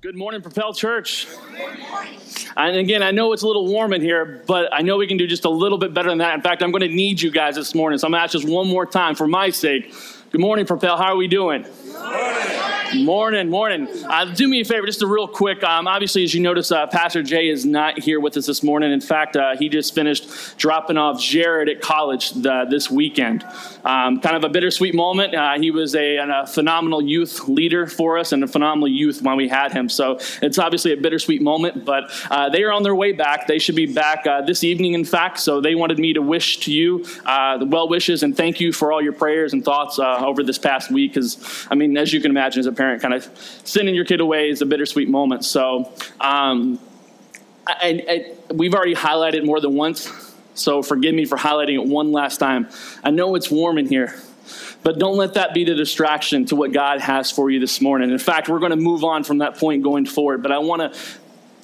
Good morning, Propel Church. And again, I know it's a little warm in here, but I know we can do just a little bit better than that. In fact, I'm going to need you guys this morning. So I'm going to ask just one more time for my sake. Good morning, Propel. How are we doing? Morning, morning. Uh, do me a favor, just a real quick. Um, obviously, as you notice, uh, Pastor Jay is not here with us this morning. In fact, uh, he just finished dropping off Jared at college the, this weekend. Um, kind of a bittersweet moment. Uh, he was a, a, phenomenal youth leader for us and a phenomenal youth when we had him. So it's obviously a bittersweet moment, but uh, they are on their way back. They should be back uh, this evening, in fact. So they wanted me to wish to you the well wishes and thank you for all your prayers and thoughts over this past week. Because, I mean, as you can imagine, as a parent, kind of sending your kid away is a bittersweet moment. So, um, I, I, we've already highlighted more than once, so forgive me for highlighting it one last time. I know it's warm in here, but don't let that be the distraction to what God has for you this morning. In fact, we're going to move on from that point going forward, but I want to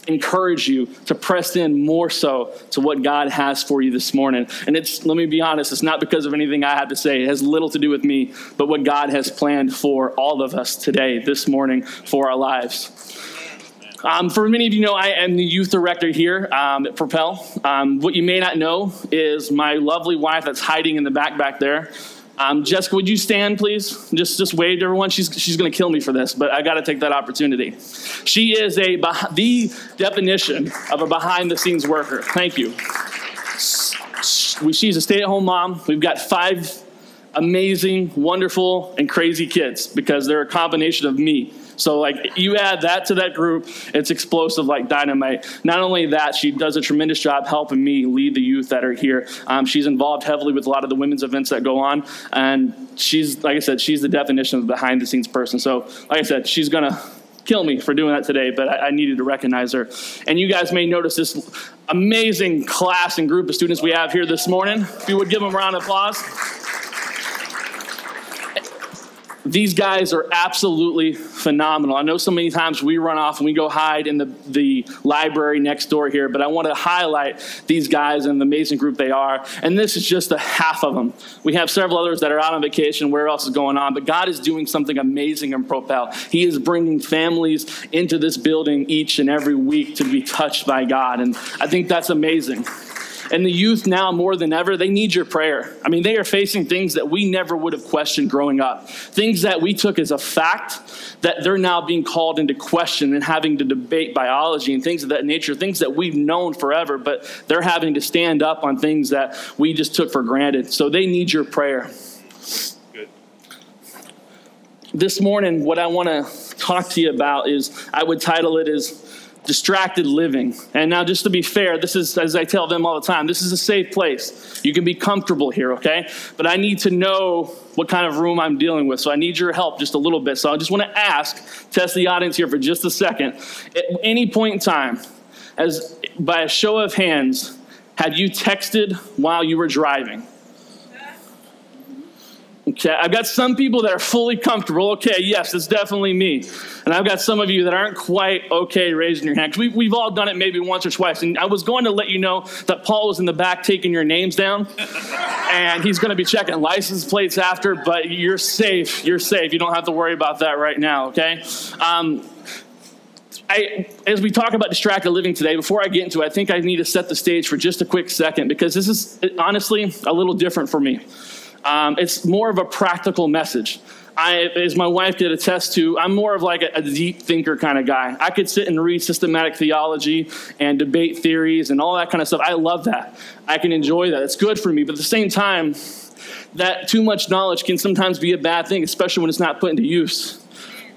encourage you to press in more so to what God has for you this morning. And it's, let me be honest, it's not because of anything I have to say. It has little to do with me, but what God has planned for all of us today, this morning, for our lives. Um, for many of you know, I am the youth director here um, at Propel. Um, what you may not know is my lovely wife that's hiding in the back back there. Um, Jessica, would you stand, please? Just, just wave to everyone. She's, she's going to kill me for this, but I got to take that opportunity. She is a the definition of a behind-the-scenes worker. Thank you. She's a stay-at-home mom. We've got five amazing, wonderful, and crazy kids because they're a combination of me. So, like, you add that to that group, it's explosive like dynamite. Not only that, she does a tremendous job helping me lead the youth that are here. Um, she's involved heavily with a lot of the women's events that go on. And she's, like I said, she's the definition of behind the scenes person. So, like I said, she's to kill me for doing that today, but I, I, needed to recognize her. And you guys may notice this amazing class and group of students we have here this morning. If you would give them a round of applause. These guys are absolutely phenomenal. I know so many times we run off and we go hide in the, the library next door here, but I want to highlight these guys and the amazing group they are. And this is just a half of them. We have several others that are out on vacation, where else is going on, but God is doing something amazing in Propel. He is bringing families into this building each and every week to be touched by God. And I think that's amazing. And the youth now more than ever, they need your prayer. I mean, they are facing things that we never would have questioned growing up. Things that we took as a fact that they're now being called into question and having to debate biology and things of that nature, things that we've known forever, but they're having to stand up on things that we just took for granted. So they need your prayer. Good. This morning, what I want to talk to you about is I would title it as distracted living. And now, just to be fair, this is, as I tell them all the time, this is a safe place. You can be comfortable here, okay? But I need to know what kind of room I'm dealing with. So I need your help just a little bit. So I just want to ask, test the audience here for just a second. At any point in time, as by a show of hands, have you texted while you were driving? Okay, I've got some people that are fully comfortable. Okay, yes, it's definitely me. And I've got some of you that aren't quite okay raising your hand. We, we've all done it maybe once or twice. And I was going to let you know that Paul was in the back taking your names down. and he's going to be checking license plates after, but you're safe. You're safe. You don't have to worry about that right now, okay? Um, I, as we talk about distracted living today, before I get into it, I think I need to set the stage for just a quick second because this is honestly a little different for me. Um, it's more of a practical message. I, as my wife did attest to, I'm more of like a, a, deep thinker kind of guy. I could sit and read systematic theology and debate theories and all that kind of stuff. I love that. I can enjoy that. It's good for me. But at the same time, that too much knowledge can sometimes be a bad thing, especially when it's not put into use.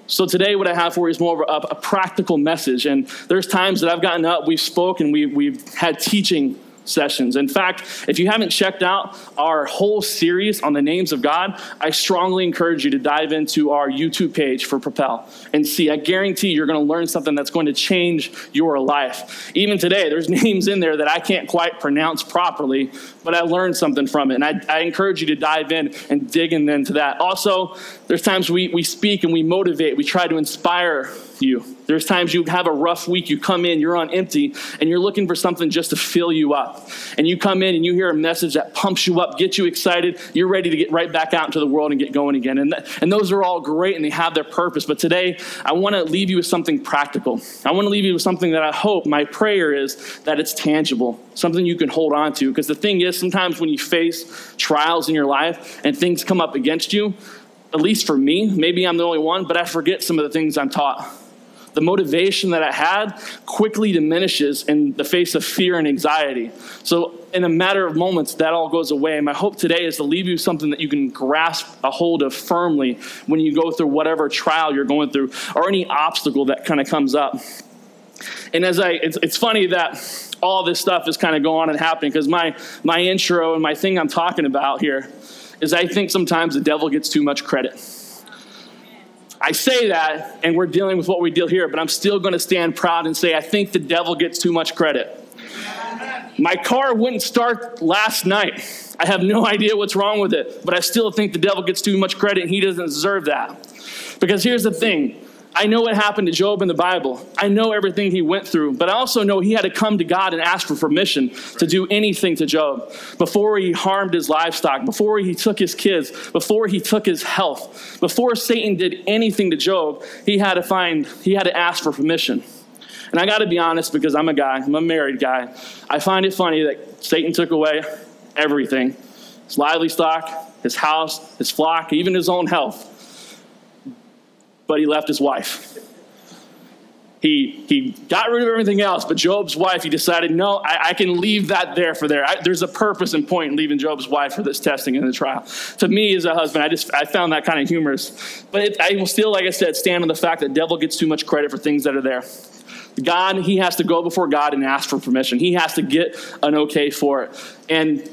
So today, what I have for you is more of a, a practical message. And there's times that I've gotten up, we've spoken, we, we've had teaching sessions. In fact, if you haven't checked out our whole series on the names of God, I strongly encourage you to dive into our YouTube page for Propel and see. I guarantee you're going to learn something that's going to change your life. Even today, there's names in there that I can't quite pronounce properly, but I learned something from it. And I, I encourage you to dive in and dig in into that. Also, there's times we, we speak and we motivate, we try to inspire you. There's times you have a rough week, you come in, you're on empty, and you're looking for something just to fill you up. And you come in and you hear a message that pumps you up, gets you excited, you're ready to get right back out into the world and get going again. And, and those are all great and they have their purpose. But today, I want to leave you with something practical. I want to leave you with something that I hope, my prayer is that it's tangible, something you can hold on to. Because the thing is, sometimes when you face trials in your life and things come up against you, at least for me, maybe I'm the only one, but I forget some of the things I'm taught. The motivation that I had quickly diminishes in the face of fear and anxiety. So, in a matter of moments, that all goes away. And my hope today is to leave you something that you can grasp a hold of firmly when you go through whatever trial you're going through or any obstacle that kind of comes up. And as I, it's, it's funny that all this stuff is kind of going on and happening because my, my intro and my thing I'm talking about here is I think sometimes the devil gets too much credit. I say that, and we're dealing with what we deal here, but I'm still going to stand proud and say I think the devil gets too much credit. My car wouldn't start last night. I have no idea what's wrong with it, but I still think the devil gets too much credit, and he doesn't deserve that. Because here's the thing I know what happened to Job in the Bible. I know everything he went through, but I also know he had to come to God and ask for permission to do anything to Job before he harmed his livestock, before he took his kids, before he took his health, before Satan did anything to Job. He had to find, he had to ask for permission. And I got to be honest because I'm a guy, I'm a married guy. I find it funny that Satan took away everything his livestock, his house, his flock, even his own health but he left his wife. He, he got rid of everything else, but Job's wife, he decided, no, I, I can leave that there for there. I, there's a purpose and point in leaving Job's wife for this testing and the trial. To me, as a husband, I just I found that kind of humorous. But it, I will still, like I said, stand on the fact that devil gets too much credit for things that are there. God, he has to go before God and ask for permission. He has to get an okay for it. And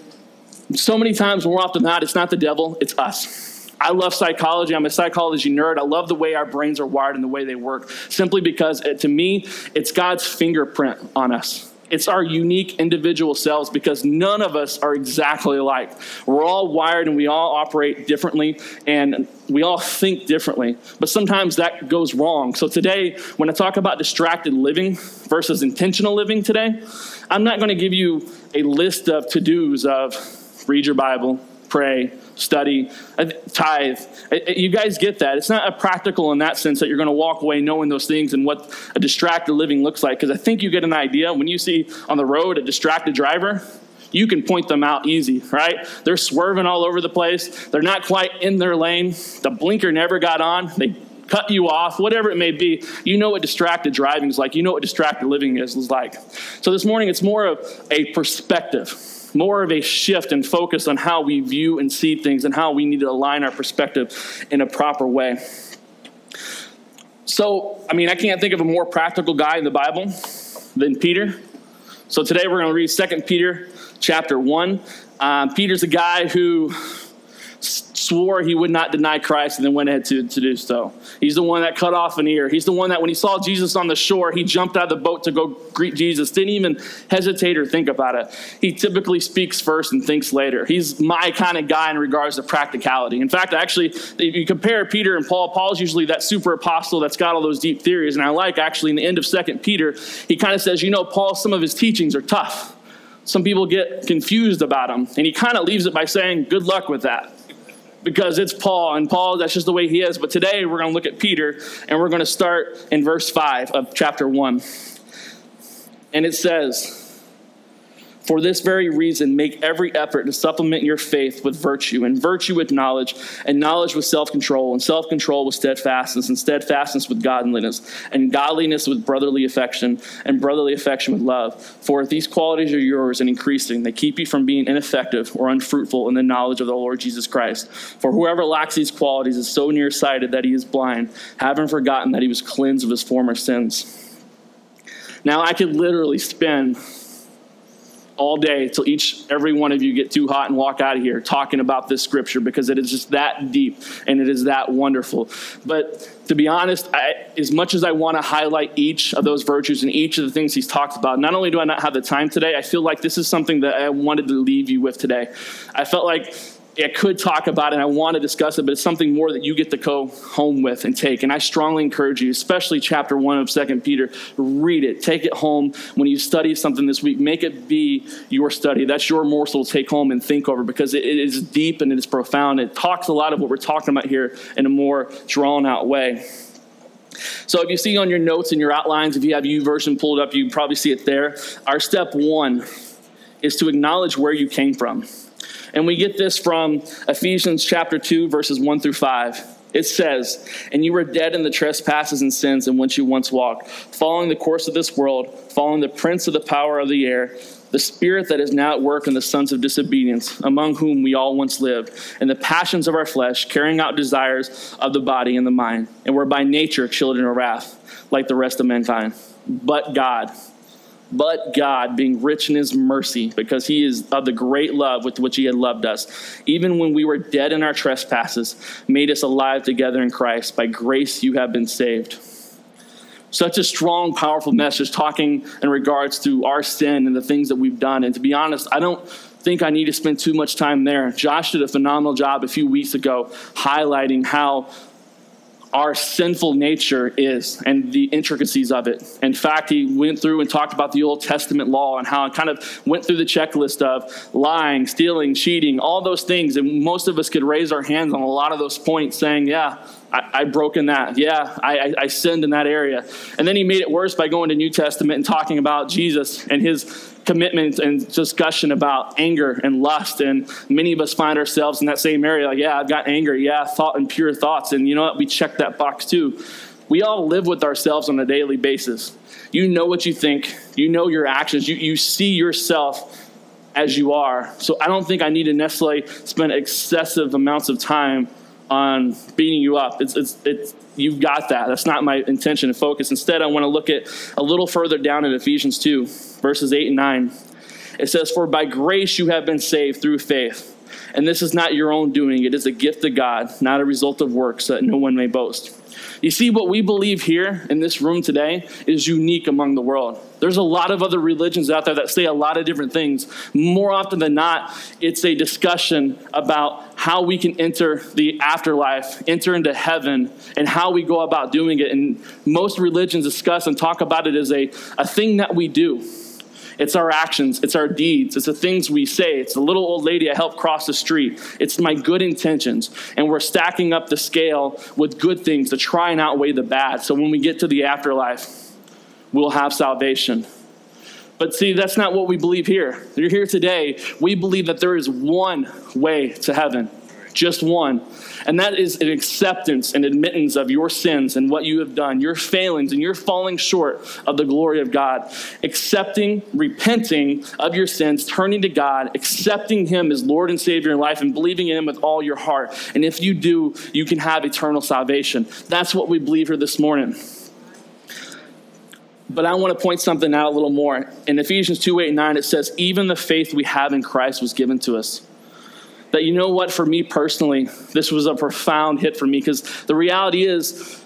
so many times, more often than not, it's not the devil, it's us. I love psychology. I'm a psychology nerd. I love the way our brains are wired and the way they work, simply because it, to me, it's God's fingerprint on us. It's our unique individual selves because none of us are exactly alike. We're all wired and we all operate differently and we all think differently. But sometimes that goes wrong. So today, when I talk about distracted living versus intentional living today, I'm not going to give you a list of to dos of read your Bible, pray, study, uh, tithe. Uh, uh, you guys get that. It's not a practical in that sense that you're going to walk away knowing those things and what a distracted living looks like. Because I think you get an idea when you see on the road a distracted driver, you can point them out easy, right? They're swerving all over the place. They're not quite in their lane. The blinker never got on. They cut you off, whatever it may be. You know what distracted driving is like. You know what distracted living is, is like. So this morning, it's more of a perspective more of a shift and focus on how we view and see things and how we need to align our perspective in a proper way. So, I mean, I can't think of a more practical guy in the Bible than Peter. So today we're going to read 2 Peter chapter 1. Um, Peter's a guy who swore he would not deny Christ and then went ahead to, to do so. He's the one that cut off an ear. He's the one that when he saw Jesus on the shore, he jumped out of the boat to go greet Jesus, didn't even hesitate or think about it. He typically speaks first and thinks later. He's my kind of guy in regards to practicality. In fact, actually, if you compare Peter and Paul, Paul's usually that super apostle that's got all those deep theories. And I like actually in the end of Second Peter, he kind of says, you know, Paul, some of his teachings are tough. Some people get confused about them. And he kind of leaves it by saying, good luck with that because it's Paul, and Paul, that's just the way he is. But today we're going to look at Peter, and we're going to start in verse 5 of chapter 1. And it says, for this very reason, make every effort to supplement your faith with virtue, and virtue with knowledge, and knowledge with self control, and self control with steadfastness, and steadfastness with godliness, and godliness with brotherly affection, and brotherly affection with love. For if these qualities are yours and increasing, they keep you from being ineffective or unfruitful in the knowledge of the Lord Jesus Christ. For whoever lacks these qualities is so nearsighted that he is blind, having forgotten that he was cleansed of his former sins. Now, I could literally spend all day till each every one of you get too hot and walk out of here talking about this scripture because it is just that deep and it is that wonderful. But to be honest I, as much as i want to highlight each of those virtues and each of the things he's talked about not only do i not have the time today i feel like this is something that i wanted to leave you with today. I felt like I could talk about it and I want to discuss it, but it's something more that you get to go home with and take. And I strongly encourage you, especially chapter one of Second Peter, read it, take it home. When you study something this week, make it be your study. That's your morsel to take home and think over because it is deep and it is profound. It talks a lot of what we're talking about here in a more drawn out way. So if you see on your notes and your outlines, if you have U YouVersion pulled up, you probably see it there. Our step one is to acknowledge where you came from. And we get this from Ephesians chapter 2, verses 1 through 5. It says, And you were dead in the trespasses and sins in which you once walked, following the course of this world, following the prince of the power of the air, the spirit that is now at work in the sons of disobedience, among whom we all once lived, in the passions of our flesh, carrying out desires of the body and the mind, and were by nature children of wrath, like the rest of mankind. But God, but God, being rich in his mercy, because he is of the great love with which he had loved us, even when we were dead in our trespasses, made us alive together in Christ. By grace you have been saved. Such a strong, powerful message talking in regards to our sin and the things that we've done. And to be honest, I don't think I need to spend too much time there. Josh did a phenomenal job a few weeks ago highlighting how our sinful nature is and the intricacies of it. In fact, he went through and talked about the Old Testament law and how it kind of went through the checklist of lying, stealing, cheating, all those things. And most of us could raise our hands on a lot of those points saying, Yeah, I, I broken that. Yeah, I, I, I sinned in that area. And then he made it worse by going to New Testament and talking about Jesus and his commitment and discussion about anger and lust. And many of us find ourselves in that same area. Like, yeah, I've got anger. Yeah, thought and pure thoughts. And you know what? We check that box too. We all live with ourselves on a daily basis. You know what you think, you know your actions, you, you see yourself as you are. So I don't think I need to necessarily spend excessive amounts of time on beating you up. It's, it's, it's, you've got that. That's not my intention and focus. Instead, I want to look at a little further down in Ephesians 2, verses 8 and 9. It says, For by grace you have been saved through faith. And this is not your own doing, it is a gift of God, not a result of works, that no one may boast. You see, what we believe here in this room today is unique among the world. There's a lot of other religions out there that say a lot of different things. More often than not, it's a discussion about how we can enter the afterlife, enter into heaven, and how we go about doing it. And most religions discuss and talk about it as a, a thing that we do. It's our actions, it's our deeds, it's the things we say. It's the little old lady I helped cross the street. It's my good intentions. And we're stacking up the scale with good things to try and outweigh the bad. So when we get to the afterlife, we'll have salvation. But see, that's not what we believe here. You're here today. We believe that there is one way to heaven, just one. And that is an acceptance and admittance of your sins and what you have done, your failings, and your falling short of the glory of God. Accepting, repenting of your sins, turning to God, accepting Him as Lord and Savior in life, and believing in Him with all your heart. And if you do, you can have eternal salvation. That's what we believe here this morning. But I want to point something out a little more. In Ephesians 2 8 9, it says, Even the faith we have in Christ was given to us that you know what, for me personally, this was a profound hit for me because the reality is,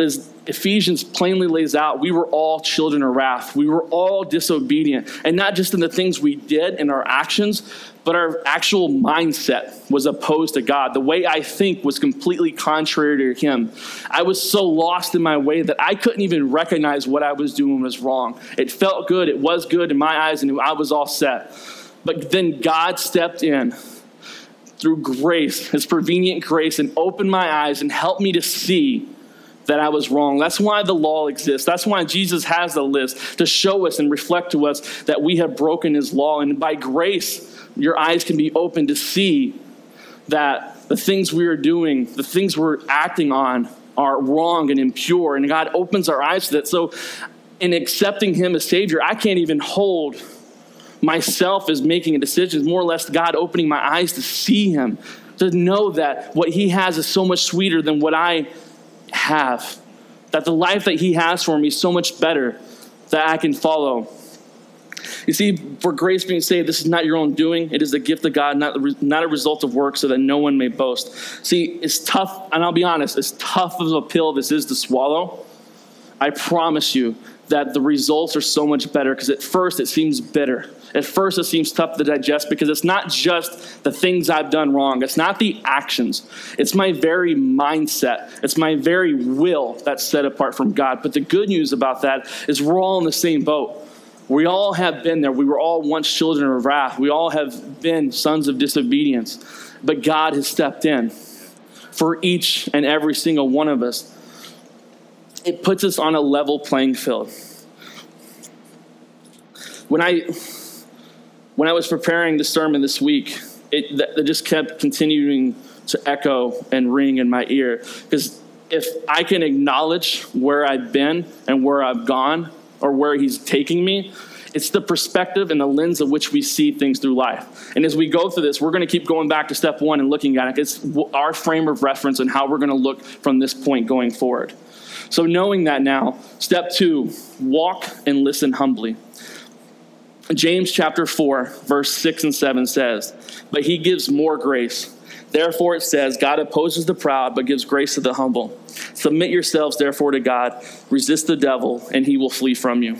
as Ephesians plainly lays out, we were all children of wrath. We were all disobedient. And not just in the things we did and our actions, but our actual mindset was opposed to God. The way I think was completely contrary to Him. I was so lost in my way that I couldn't even recognize what I was doing was wrong. It felt good, it was good in my eyes, and I was all set. But then God stepped in through grace, his prevenient grace, and opened my eyes and helped me to see that I was wrong. That's why the law exists. That's why Jesus has the list to show us and reflect to us that we have broken his law. And by grace, your eyes can be open to see that the things we are doing, the things we're acting on, are wrong and impure. And God opens our eyes to that. So, in accepting him as Savior, I can't even hold myself as making a decision, more or less God opening my eyes to see Him, to know that what He has is so much sweeter than what I have, that the life that He has for me is so much better that I can follow. You see, for grace being saved, this is not your own doing. It is a gift of God, not, not a result of work, so that no one may boast. See, it's tough, and I'll be honest, as tough of a pill this is to swallow, I promise you that the results are so much better because at first it seems bitter. At first it seems tough to digest because it's not just the things I've done wrong, it's not the actions, it's my very mindset, it's my very will that's set apart from God. But the good news about that is we're all in the same boat. We all have been there. We were all once children of wrath. We all have been sons of disobedience. But God has stepped in for each and every single one of us. It puts us on a level playing field. When I when I was preparing the sermon this week, it, just kept continuing to echo and ring in my ear because if I can acknowledge where I've been and where I've gone, or where he's taking me. It's the perspective and the lens of which we see things through life. And as we go through this, we're going to keep going back to step one and looking at it. It's our frame of reference and how we're going to look from this point going forward. So, knowing that now, step two walk and listen humbly. James chapter 4, verse 6 and 7 says, But he gives more grace. Therefore, it says, God opposes the proud, but gives grace to the humble. Submit yourselves, therefore, to God. Resist the devil, and he will flee from you.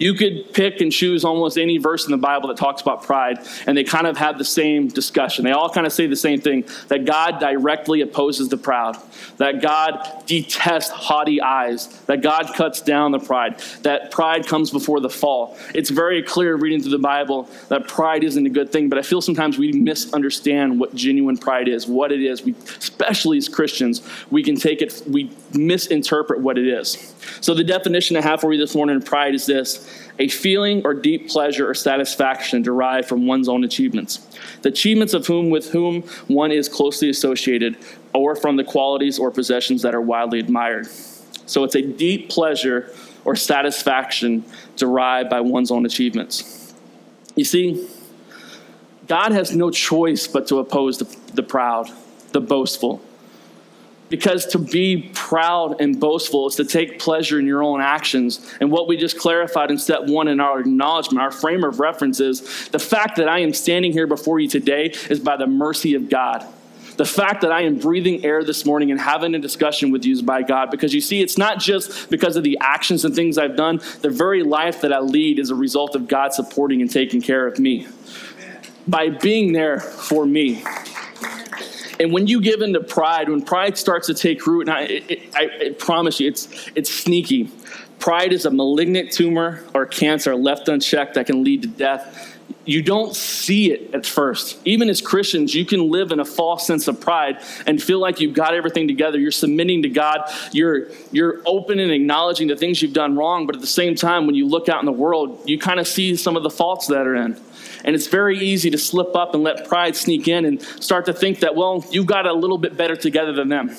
You could pick and choose almost any verse in the Bible that talks about pride, and they kind of have the same discussion. They all kind of say the same thing that God directly opposes the proud, that God detests haughty eyes, that God cuts down the pride, that pride comes before the fall. It's very clear reading through the Bible that pride isn't a good thing, but I feel sometimes we misunderstand what genuine pride is, what it is. We, especially as Christians, we can take it, we misinterpret what it is. So, the definition I have for you this morning of pride is this a feeling or deep pleasure or satisfaction derived from one's own achievements. The achievements of whom with whom one is closely associated, or from the qualities or possessions that are widely admired. So, it's a deep pleasure or satisfaction derived by one's own achievements. You see, God has no choice but to oppose the, the proud, the boastful, because to be proud and boastful is to take pleasure in your own actions. And what we just clarified in step one in our acknowledgement, our frame of reference is the fact that I am standing here before you today is by the mercy of God. The fact that I am breathing air this morning and having a discussion with you is by God. Because you see, it's not just because of the actions and things I've done, the very life that I lead is a result of God supporting and taking care of me. By being there for me. And when you give in to pride, when pride starts to take root, and I, it, I, I promise you, it's, it's sneaky. Pride is a malignant tumor or cancer left unchecked that can lead to death. You don't see it at first. Even as Christians, you can live in a false sense of pride and feel like you've got everything together. You're submitting to God. You're, you're open and acknowledging the things you've done wrong. But at the same time, when you look out in the world, you kind of see some of the faults that are in. And it's very easy to slip up and let pride sneak in and start to think that, well, you've got a little bit better together than them.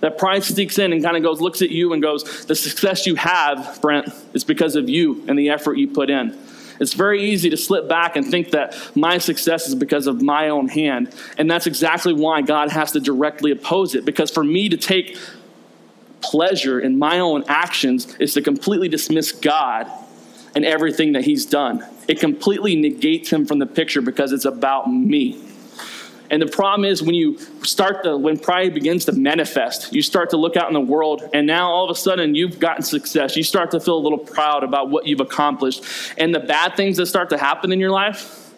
That pride sneaks in and kind of goes, looks at you and goes, the success you have, Brent, is because of you and the effort you put in. It's very easy to slip back and think that my success is because of my own hand. And that's exactly why God has to directly oppose it. Because for me to take pleasure in my own actions is to completely dismiss God and everything that He's done. It completely negates him from the picture because it's about me. And the problem is when you start to, when pride begins to manifest, you start to look out in the world, and now all of a sudden you've gotten success. You start to feel a little proud about what you've accomplished. And the bad things that start to happen in your life,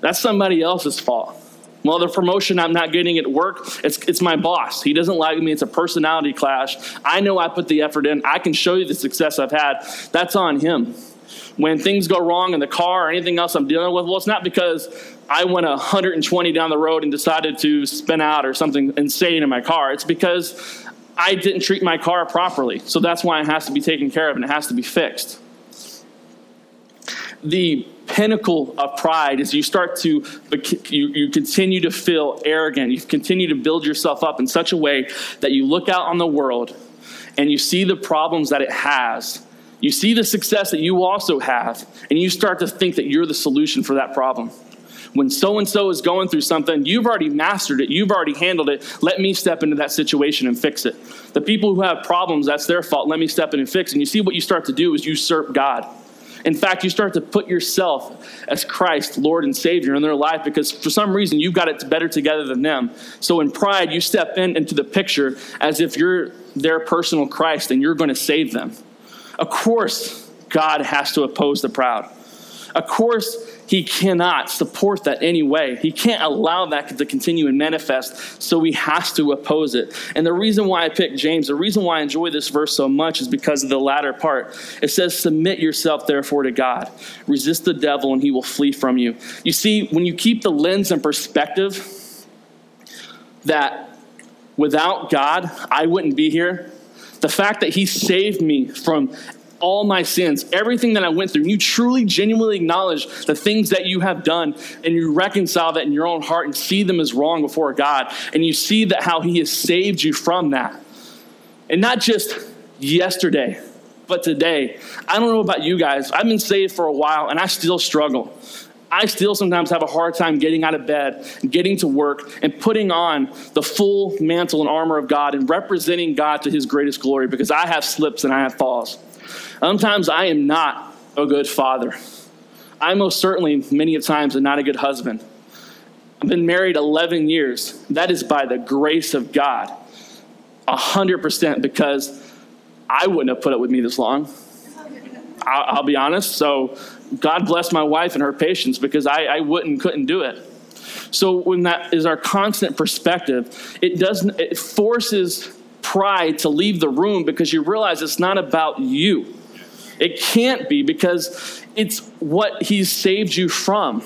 that's somebody else's fault. Well, the promotion I'm not getting at work, it's, it's my boss. He doesn't like me. It's a personality clash. I know I put the effort in. I can show you the success I've had. That's on him when things go wrong in the car or anything else I'm dealing with, well, it's not because I went 120 down the road and decided to spin out or something insane in my car. It's because I didn't treat my car properly. So that's why it has to be taken care of and it has to be fixed. The pinnacle of pride is you start to you, you continue to feel arrogant you continue to build yourself up in such a way that you look out on the world and you see the problems that it has you see the success that you also have, and you start to think that you're the solution for that problem. When so and so is going through something, you've already mastered it, you've already handled it. Let me step into that situation and fix it. The people who have problems, that's their fault. Let me step in and fix. It. And you see what you start to do is usurp God. In fact, you start to put yourself as Christ, Lord and Savior in their life because for some reason you've got it better together than them. So in pride, you step in into the picture as if you're their personal Christ and you're going to save them. Of course, God has to oppose the proud. Of course, he cannot support that anyway. He can't allow that to continue and manifest, so he has to oppose it. And the reason why I picked James, the reason why I enjoy this verse so much is because of the latter part. It says, Submit yourself therefore to God, resist the devil, and he will flee from you. You see, when you keep the lens and perspective that without God, I wouldn't be here, the fact that he saved me from all my sins, everything that I went through, you truly, genuinely acknowledge the things that you have done, and you reconcile that in your own heart and see them as wrong before God, and you see that how He has saved you from that. And not just yesterday, but today. I don't know about you guys. I've been saved for a while, and I still struggle. I still sometimes have a hard time getting out of bed, getting to work, and putting on the full mantle and armor of God and representing God to his greatest glory because I have slips and I have falls. Sometimes I am not a good father. I most certainly, many of times, am not a good husband. I've been married 11 years. That is by the grace of God. 100% because I wouldn't have put up with me this long. I'll, I'll be honest. So God bless my wife and her patience because I, I wouldn't, couldn't do it. So when that is our constant perspective, it doesn't, it forces pride to leave the room because you realize it's not about you. It can't be because it's what he's saved you from.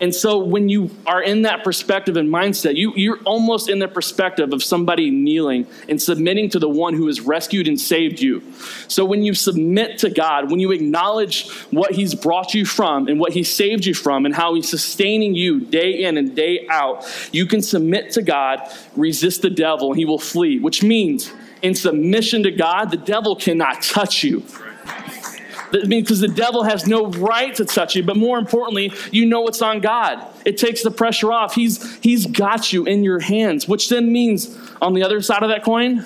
And so when you are in that perspective and mindset, you, you're almost in the perspective of somebody kneeling and submitting to the one who has rescued and saved you. So when you submit to God, when you acknowledge what he's brought you from and what he saved you from and how he's sustaining you day in and day out, you can submit to God, resist the devil, and he will flee, which means in submission to God, the devil cannot touch you. I mean, because the devil has no right to touch you, but more importantly, you know it's on God. It takes the pressure off. He's, he's got you in your hands, which then means on the other side of that coin,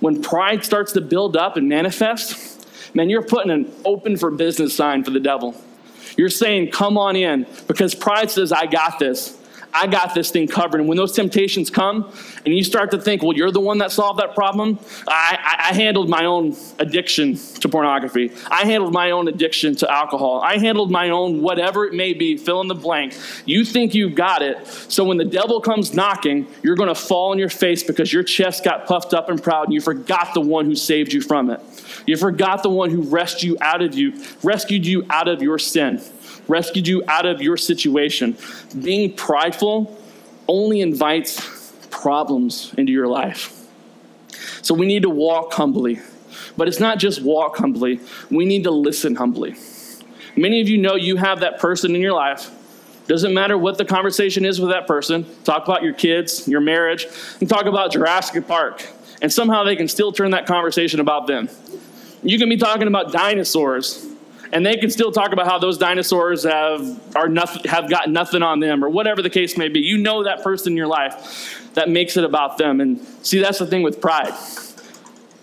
when pride starts to build up and manifest, man, you're putting an open for business sign for the devil. You're saying, come on in, because pride says, I got this. I got this thing covered. And when those temptations come and you start to think, well, you're the one that solved that problem, I, I, I, handled my own addiction to pornography. I handled my own addiction to alcohol. I handled my own whatever it may be, fill in the blank. You think you've got it. So when the devil comes knocking, you're going to fall on your face because your chest got puffed up and proud and you forgot the one who saved you from it. You forgot the one who rescued you out of you, rescued you out of your sin rescued you out of your situation. Being prideful only invites problems into your life. So we need to walk humbly. But it's not just walk humbly, we need to listen humbly. Many of you know you have that person in your life. Doesn't matter what the conversation is with that person. Talk about your kids, your marriage, and talk about Jurassic Park. And somehow they can still turn that conversation about them. You can be talking about dinosaurs, and they can still talk about how those dinosaurs have are nothing have got nothing on them or whatever the case may be. You know that person in your life that makes it about them. And see, that's the thing with pride.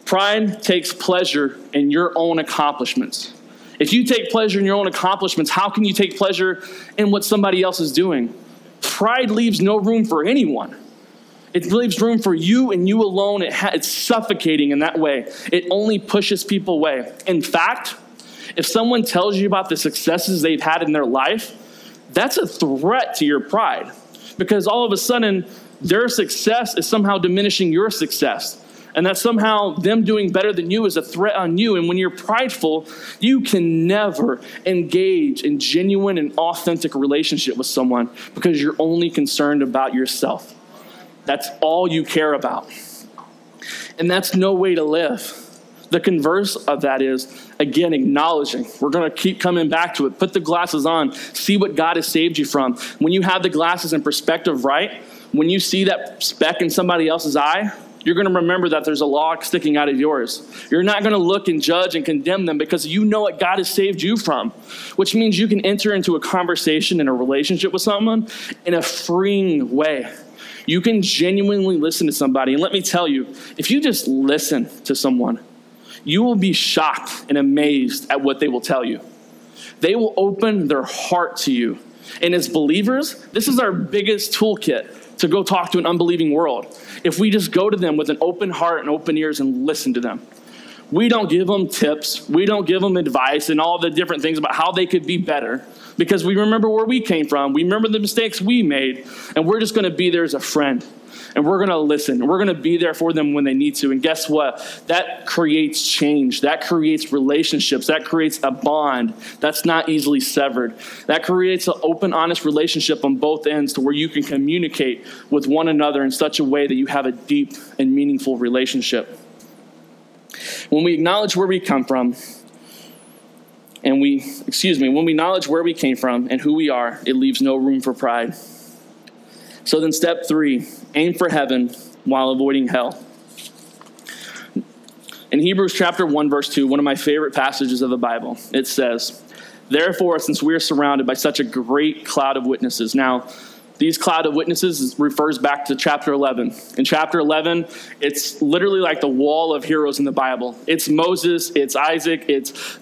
Pride takes pleasure in your own accomplishments. If you take pleasure in your own accomplishments, how can you take pleasure in what somebody else is doing? Pride leaves no room for anyone. It leaves room for you and you alone. It ha- it's suffocating in that way. It only pushes people away. In fact, if someone tells you about the successes they've had in their life, that's a threat to your pride because all of a sudden their success is somehow diminishing your success. And that somehow them doing better than you is a threat on you. And when you're prideful, you can never engage in genuine and authentic relationship with someone because you're only concerned about yourself. That's all you care about. And that's no way to live. The converse of that is, again, acknowledging. We're going to keep coming back to it. Put the glasses on, see what God has saved you from. When you have the glasses and perspective right, when you see that speck in somebody else's eye, you're going to remember that there's a log sticking out of yours. You're not going to look and judge and condemn them because you know what God has saved you from, which means you can enter into a conversation and a relationship with someone in a freeing way. You can genuinely listen to somebody. And let me tell you, if you just listen to someone, you will be shocked and amazed at what they will tell you. They will open their heart to you. And as believers, this is our biggest toolkit to go talk to an unbelieving world if we just go to them with an open heart and open ears and listen to them. We don't give them tips, we don't give them advice and all the different things about how they could be better because we remember where we came from, we remember the mistakes we made, and we're just going to be there as a friend and we're going to listen we're going to be there for them when they need to. And guess what? That creates change. That creates relationships. That creates a bond that's not easily severed. That creates an open, honest relationship on both ends to where you can communicate with one another in such a way that you have a deep and meaningful relationship. When we acknowledge where we come from, and we, excuse me, when we acknowledge where we came from and who we are, it leaves no room for pride. So then, step three aim for heaven while avoiding hell. In Hebrews chapter 1, verse 2, one of my favorite passages of the Bible, it says, Therefore, since we are surrounded by such a great cloud of witnesses. Now, these cloud of witnesses refers back to chapter 11. In chapter 11, it's literally like the wall of heroes in the Bible. It's Moses, it's Isaac, it's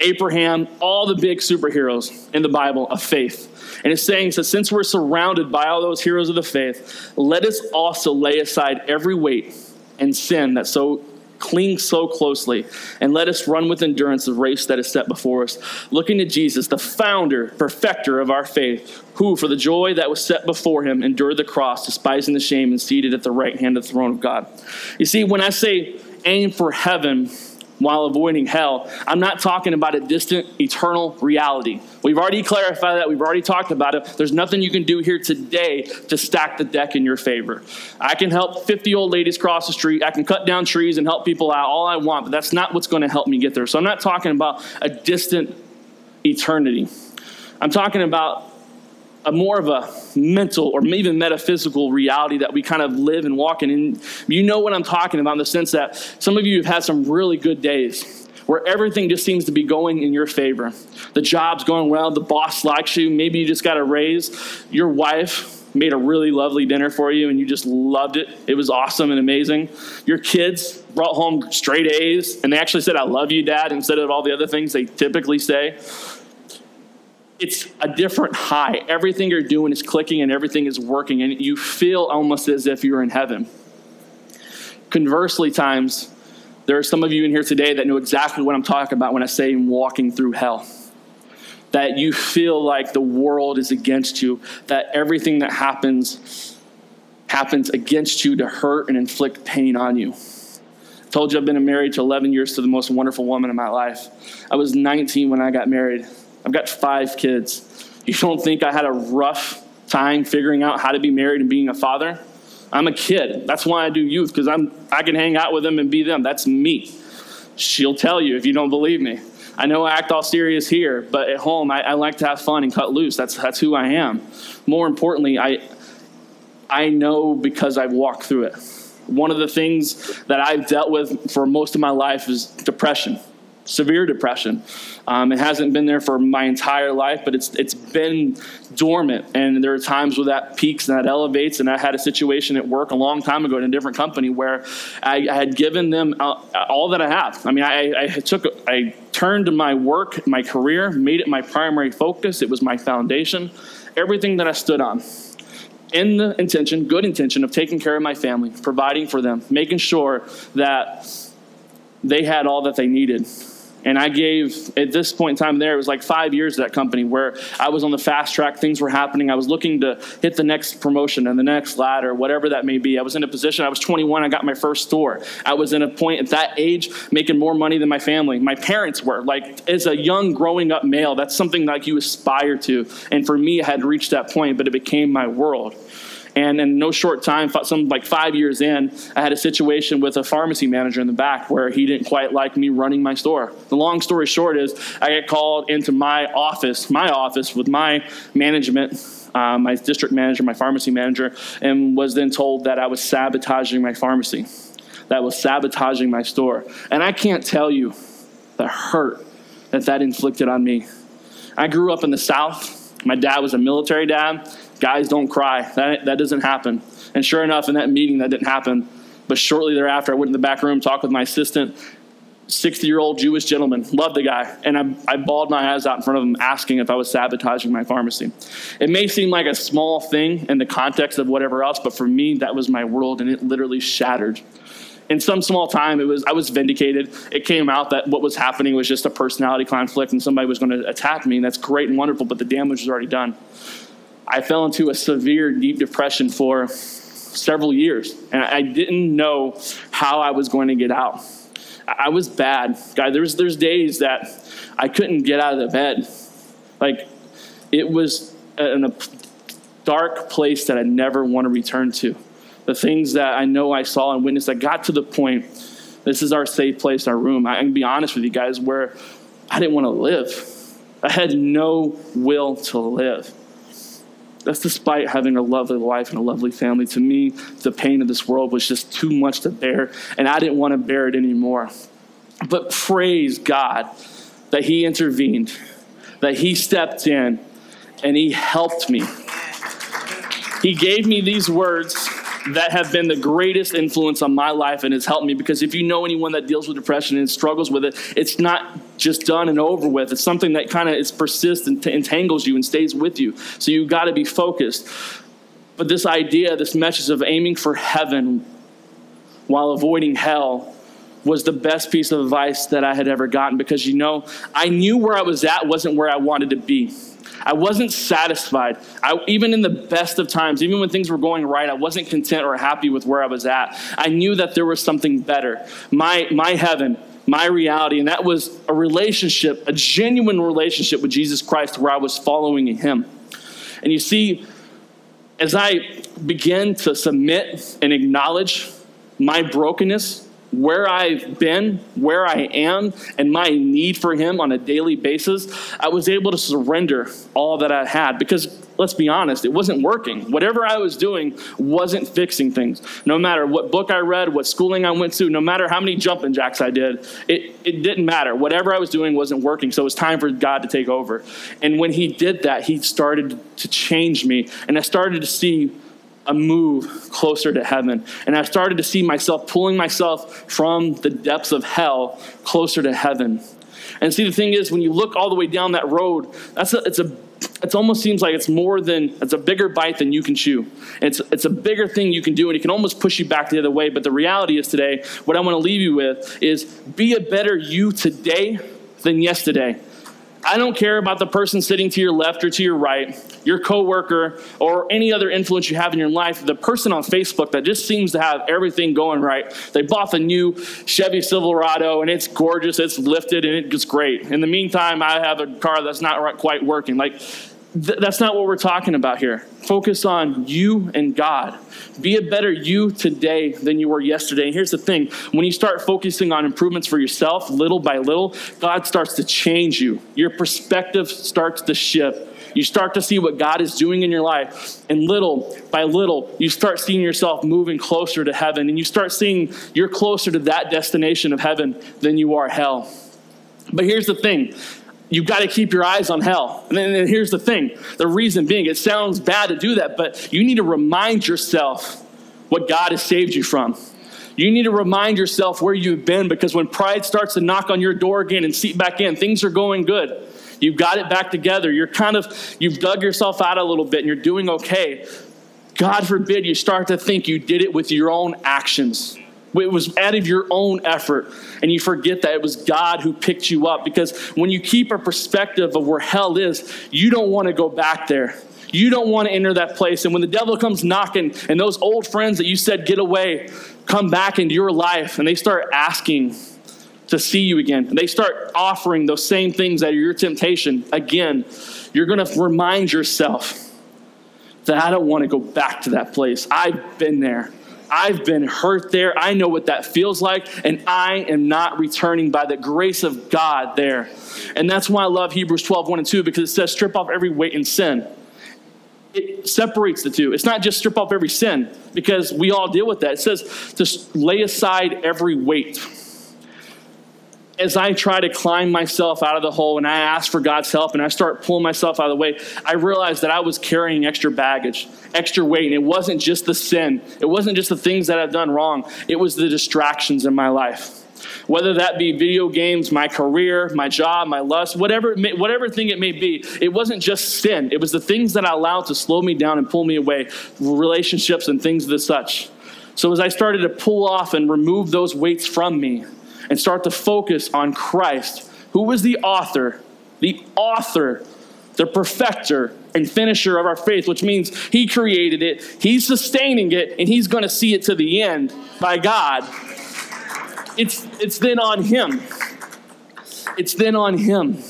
Abraham, all the big superheroes in the Bible of faith. And it's saying, so since we're surrounded by all those heroes of the faith, let us also lay aside every weight and sin that so clings so closely, and let us run with endurance the race that is set before us, looking to Jesus, the founder, perfecter of our faith, who, for the joy that was set before him, endured the cross, despising the shame, and seated at the right hand of the throne of God. You see, when I say aim for heaven, while avoiding hell. I'm not talking about a distant eternal reality. We've already clarified that. We've already talked about it. There's nothing you can do here today to stack the deck in your favor. I can help 50 old ladies cross the street. I can cut down trees and help people out all I want, but that's not what's going to help me get there. So I'm not talking about a distant eternity. I'm talking about a more of a mental or even metaphysical reality that we kind of live and walk in. And you know what I'm talking about in the sense that some of you have had some really good days where everything just seems to be going in your favor. The job's going well, the boss likes you, maybe you just got a raise, your wife made a really lovely dinner for you and you just loved it. It was awesome and amazing. Your kids brought home straight A's and they actually said, I love you, Dad, instead of all the other things they typically say it's a different high. Everything you're doing is clicking and everything is working, and you feel almost as if you're in heaven. Conversely, times, there are some of you in here today that know exactly what I'm talking about when I say walking through hell. That you feel like the world is against you, that everything that happens happens against you to hurt and inflict pain on you. I told you I've been married to 11 years to the most wonderful woman in my life. I was 19 when I got married. I've got five kids. You don't think I had a rough time figuring out how to be married and being a father? I'm a kid. That's why I do youth because I'm I can hang out with them and be them. That's me. She'll tell you if you don't believe me. I know I act all serious here, but at home I, I like to have fun and cut loose. That's that's who I am. More importantly, I I know because I've walked through it. One of the things that I've dealt with for most of my life is depression severe depression. Um, it hasn't been there for my entire life, but it's it's been dormant. And there are times where that peaks and that elevates. And I had a situation at work a long time ago in a different company where I, I had given them all that I have. I mean, I, I took I turned my work, my career, made it my primary focus. It was my foundation, everything that I stood on in the intention, good intention of taking care of my family, providing for them, making sure that they had all that they needed. And I gave, at this point in time there, it was like five years at that company where I was on the fast track, things were happening. I was looking to hit the next promotion and the next ladder, whatever that may be. I was in a position, I was 21, I got my first store. I was in a point at that age making more money than my family. My parents were. Like, as a young growing up male, that's something like you aspire to. And for me, I had reached that point, but it became my world. And in no short time, some like five years in, I had a situation with a pharmacy manager in the back where he didn't quite like me running my store. The long story short is, I get called into my office, my office with my management, uh, my district manager, my pharmacy manager, and was then told that I was sabotaging my pharmacy, that was sabotaging my store. And I can't tell you the hurt that that inflicted on me. I grew up in the South. My dad was a military dad. Guys don't cry. That, that doesn't happen. And sure enough, in that meeting, that didn't happen. But shortly thereafter, I went in the back room, talked with my assistant. 60 year old Jewish gentleman. Loved the guy. And I, I bawled my eyes out in front of him asking if I was sabotaging my pharmacy. It may seem like a small thing in the context of whatever else, but for me, that was my world and it literally shattered. In some small time, it was I was vindicated. It came out that what was happening was just a personality conflict and somebody was going to attack me, and that's great and wonderful, but the damage was already done. I fell into a severe, deep depression for several years, and I didn't know how I was going to get out. I was bad. God, there's there's days that I couldn't get out of the bed. Like it was in a dark place that I never want to return to. The things that I know I saw and witnessed, I got to the point. This is our safe place, our room. I can be honest with you guys, where I didn't want to live. I had no will to live. That's despite having a lovely life and a lovely family. To me, the pain of this world was just too much to bear, and I didn't want to bear it anymore. But praise God that He intervened, that He stepped in, and He helped me. He gave me these words that have been the greatest influence on my life and has helped me because if you know anyone that deals with depression and struggles with it, it's not just done and over with. It's something that kind of is persists and entangles you and stays with you. So you've got to be focused. But this idea, this message of aiming for heaven while avoiding hell was the best piece of advice that I had ever gotten because you know, I knew where I was at wasn't where I wanted to be. I wasn't satisfied. I, even in the best of times, even when things were going right, I wasn't content or happy with where I was at. I knew that there was something better. My, my heaven, my reality, and that was a relationship, a genuine relationship with Jesus Christ where I was following Him. And you see, as I began to submit and acknowledge my brokenness, where I've been, where I am, and my need for Him on a daily basis, I was able to surrender all that I had because let's be honest, it wasn't working. Whatever I was doing wasn't fixing things. No matter what book I read, what schooling I went to, no matter how many jumping jacks I did, it, it didn't matter. Whatever I was doing wasn't working. So it was time for God to take over. And when He did that, He started to change me. And I started to see a move closer to heaven. And I started to see myself pulling myself from the depths of hell closer to heaven. And see, the thing is, when you look all the way down that road, that's a, it's a it almost seems like it's more than it's a bigger bite than you can chew. It's it's a bigger thing you can do, and it can almost push you back the other way. But the reality is today, what I want to leave you with is be a better you today than yesterday. I don't care about the person sitting to your left or to your right, your coworker, or any other influence you have in your life. The person on Facebook that just seems to have everything going right. They bought the new Chevy Silverado and it's gorgeous, it's lifted, and it's great. In the meantime, I have a car that's not quite working. Like, th- that's not what we're talking about here. Focus on you and God. Be a better you today than you were yesterday. And here's the thing when you start focusing on improvements for yourself little by little, God starts to change you. Your perspective starts to shift. You start to see what God is doing in your life. And little by little, you start seeing yourself moving closer to heaven. And you start seeing you're closer to that destination of heaven than you are hell. But here's the thing you've got to keep your eyes on hell. And then here's the thing the reason being, it sounds bad to do that, but you need to remind yourself what God has saved you from. You need to remind yourself where you've been because when pride starts to knock on your door again and seep back in, things are going good. You've got it back together. You're kind of, you've dug yourself out a little bit and you're doing okay. God forbid you start to think you did it with your own actions. It was out of your own effort. And you forget that it was God who picked you up. Because when you keep a perspective of where hell is, you don't want to go back there. You don't want to enter that place. And when the devil comes knocking and those old friends that you said get away come back into your life and they start asking to see you again, and they start offering those same things that are your temptation again, you're going to remind yourself that I don't want to go back to that place. I've been there. I've been hurt there. I know what that feels like, and I am not returning by the grace of God there. And that's why I love Hebrews 12, 1 and 2, because it says, strip off every weight and sin. It separates the two. It's not just strip off every sin, because we all deal with that. It says to lay aside every weight as I try to climb myself out of the hole and I ask for God's help and I start pulling myself out of the way, I realized that I was carrying extra baggage, extra weight. And it wasn't just the sin, it wasn't just the things that I've done wrong, it was the distractions in my life. whether that be video games, my career, my job, my lust, whatever, may, whatever thing it may be, it wasn't just sin. It was the things that I allowed to slow me down and pull me away, relationships and things of the such. So as I started to pull off and remove those weights from me and start to focus on Christ, who was the author, the author, the perfecter and finisher of our faith, which means he created it, he's sustaining it, and he's going to see it to the end by God it's, it's then on him. It's then on him.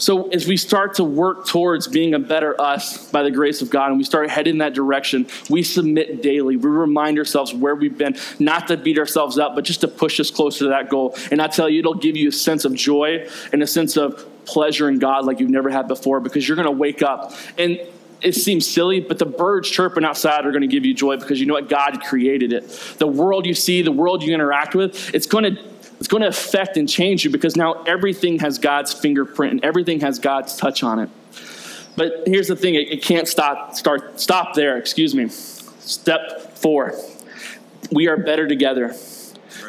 So, as we start to work towards being a better us by the grace of God and we start heading that direction, we submit daily. We remind ourselves where we've been, not to beat ourselves up, but just to push us closer to that goal. And I tell you, it'll give you a sense of joy and a sense of pleasure in God like you've never had before because you're going to wake up. And it seems silly, but the birds chirping outside are going to give you joy because you know what? God created it. The world you see, the world you interact with, it's going to it's going to affect and change you because now everything has God's fingerprint and everything has God's touch on it. But here's the thing: it, it can't stop. Start stop there. Excuse me. Step four: we are better together.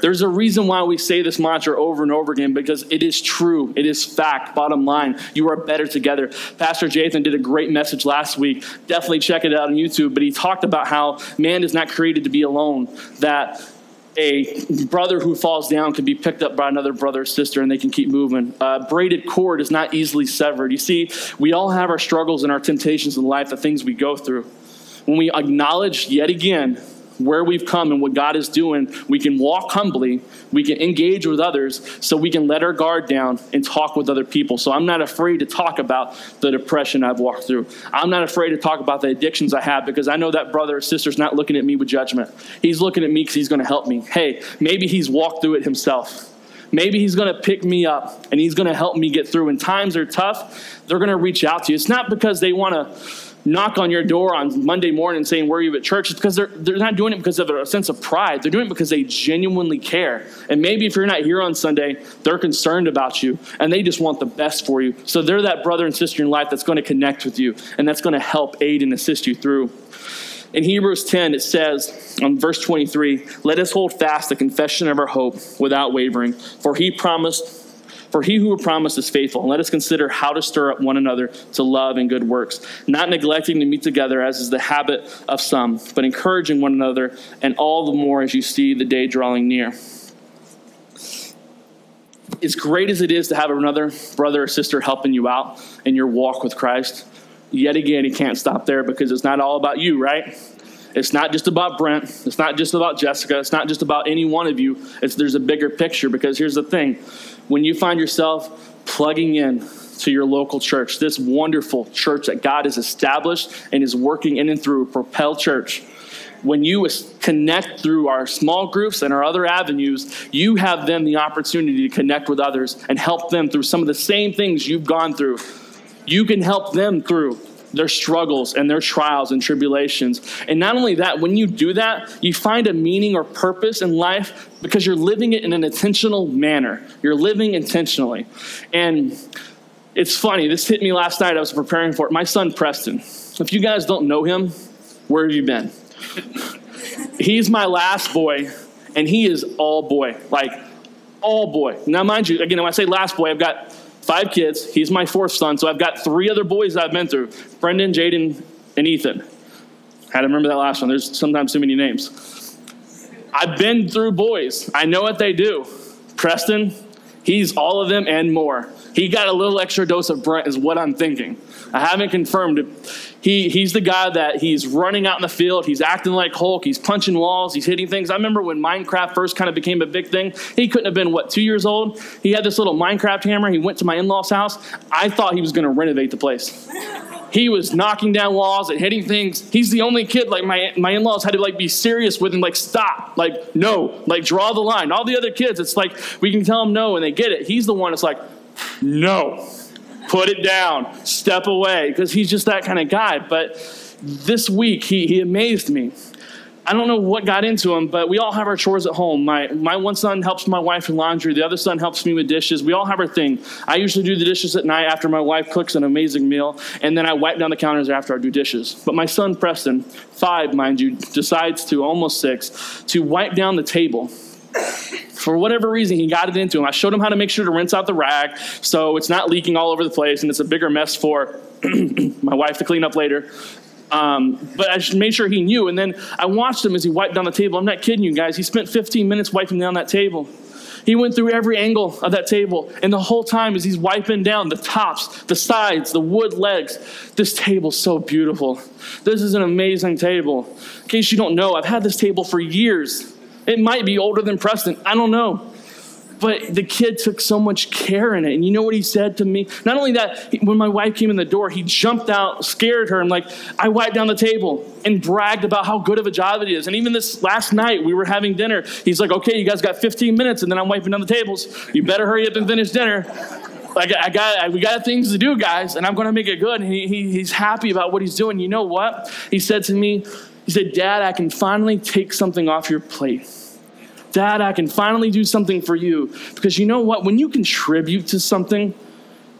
There's a reason why we say this mantra over and over again because it is true. It is fact. Bottom line, you are better together. Pastor Jathan did a great message last week. Definitely check it out on YouTube. But he talked about how man is not created to be alone, that a brother who falls down can be picked up by another brother or sister and they can keep moving. Uh, braided cord is not easily severed. You see, we all have our struggles and our temptations in life, the things we go through. When we acknowledge yet again where we've come and what God is doing, we can walk humbly, we can engage with others, so we can let our guard down and talk with other people. So I'm not afraid to talk about the depression I've walked through. I'm not afraid to talk about the addictions I have because I know that brother or sister's not looking at me with judgment. He's looking at me because he's going to help me. Hey, maybe he's walked through it himself. Maybe he's going to pick me up and he's going to help me get through. When times are tough, they're going to reach out to you. It's not because they want to knock on your door on Monday morning saying, Where are you at church? It's because they're, they're not doing it because of a sense of pride. They're doing it because they genuinely care. And maybe if you're not here on Sunday, they're concerned about you and they just want the best for you. So they're that brother and sister in life that's going to connect with you and that's going to help aid and assist you through. In Hebrews 10, it says, on verse 23, let us hold fast the confession of our hope without wavering, for he promised for he who promised is faithful. And let us consider how to stir up one another to love and good works, not neglecting to meet together as is the habit of some, but encouraging one another, and all the more as you see the day drawing near. As great as it is to have another brother or sister helping you out in your walk with Christ, yet again, he can't stop there because it's not all about you, right? It's not just about Brent. It's not just about Jessica. It's not just about any one of you. It's, there's a bigger picture because here's the thing when you find yourself plugging in to your local church, this wonderful church that God has established and is working in and through, Propel Church, when you connect through our small groups and our other avenues, you have then the opportunity to connect with others and help them through some of the same things you've gone through. You can help them through their struggles and their trials and tribulations. And not only that, when you do that, you find a meaning or purpose in life because you're living it in an intentional manner. You're living intentionally. And it's funny, this hit me last night. I was preparing for it. My son, Preston, if you guys don't know him, where have you been? He's my last boy, and he is all boy. Like, all boy. Now, mind you, again, when I say last boy, I've got five kids. He's my fourth son, so I've got three other boys I've been through Brendan, Jaden, and Ethan. I Had to remember that last one. There's sometimes too many names. I've been through boys. I know what they do. Preston, he's all of them and more. He got a little extra dose of Brent, is what I'm thinking. I haven't confirmed it. He, he's the guy that he's running out in the field. He's acting like Hulk. He's punching walls. He's hitting things. I remember when Minecraft first kind of became a big thing. He couldn't have been, what, two years old? He had this little Minecraft hammer. He went to my in law's house. I thought he was going to renovate the place. He was knocking down walls and hitting things. He's the only kid, like my, my in-laws had to like be serious with him, like stop, like no, like draw the line. All the other kids, it's like we can tell them no and they get it. He's the one that's like, no, put it down, step away, because he's just that kind of guy. But this week, he, he amazed me. I don't know what got into him, but we all have our chores at home. My, my one son helps my wife in laundry. The other son helps me with dishes. We all have our thing. I usually do the dishes at night after my wife cooks an amazing meal, and then I wipe down the counters after I do dishes. But my son, Preston, five, mind you, decides to, almost six, to wipe down the table For whatever reason, he got it into him. I showed him how to make sure to rinse out the rag so it's not leaking all over the place and it's a bigger mess for my wife to clean up later. Um, but I just made sure he knew. And then I watched him as he wiped down the table. I'm not kidding you guys. He spent 15 minutes wiping down that table. He went through every angle of that table. And the whole time, as he's wiping down the tops, the sides, the wood legs, this table's so beautiful. This is an amazing table. In case you don't know, I've had this table for years. It might be older than Preston. I don't know. But the kid took so much care in it. And you know what he said to me? Not only that, when my wife came in the door, he jumped out, scared her, and like, I wiped down the table and bragged about how good of a job it is. And even this last night, we were having dinner. He's like, okay, you guys got 15 minutes, and then I'm wiping down the tables. You better hurry up and finish dinner. Like, I got, we got things to do, guys, and I'm going to make it good. And he, he, he's happy about what he's doing. You know what? He said to me, he said, Dad, I can finally take something off your plate. Dad, I can finally do something for you. Because you know what? When you contribute to something,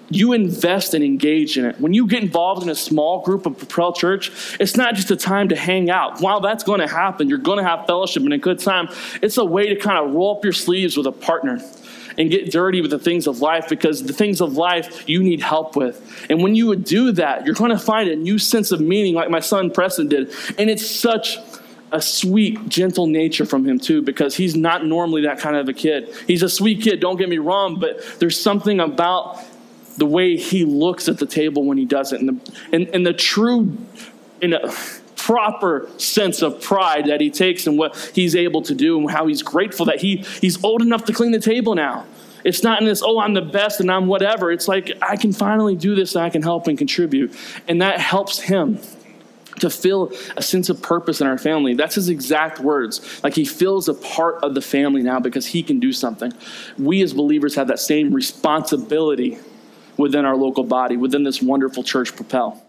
you invest and engage in it. When you get involved in a small group of Propel Church, it's not just a time to hang out. While that's going to happen, you're going to have fellowship and a good time. It's a way to kind of roll up your sleeves with a partner and get dirty with the things of life because the things of life you need help with. And when you would do that, you're going to find a new sense of meaning, like my son Preston did. And it's such a sweet, gentle nature from him, too, because he's not normally that kind of a kid. He's a sweet kid, don't get me wrong, but there's something about the way he looks at the table when he does it, and the, and, and the true, in a uh, proper sense of pride that he takes and what he's able to do and how he's grateful that he, he's old enough to clean the table now. It's not in this, oh, I'm the best and I'm whatever. It's like, I can finally do this and I can help and contribute. And that helps him to feel a sense of purpose in our family. That's his exact words. Like he feels a part of the family now because he can do something. We as believers have that same responsibility within our local body, within this wonderful church, Propel.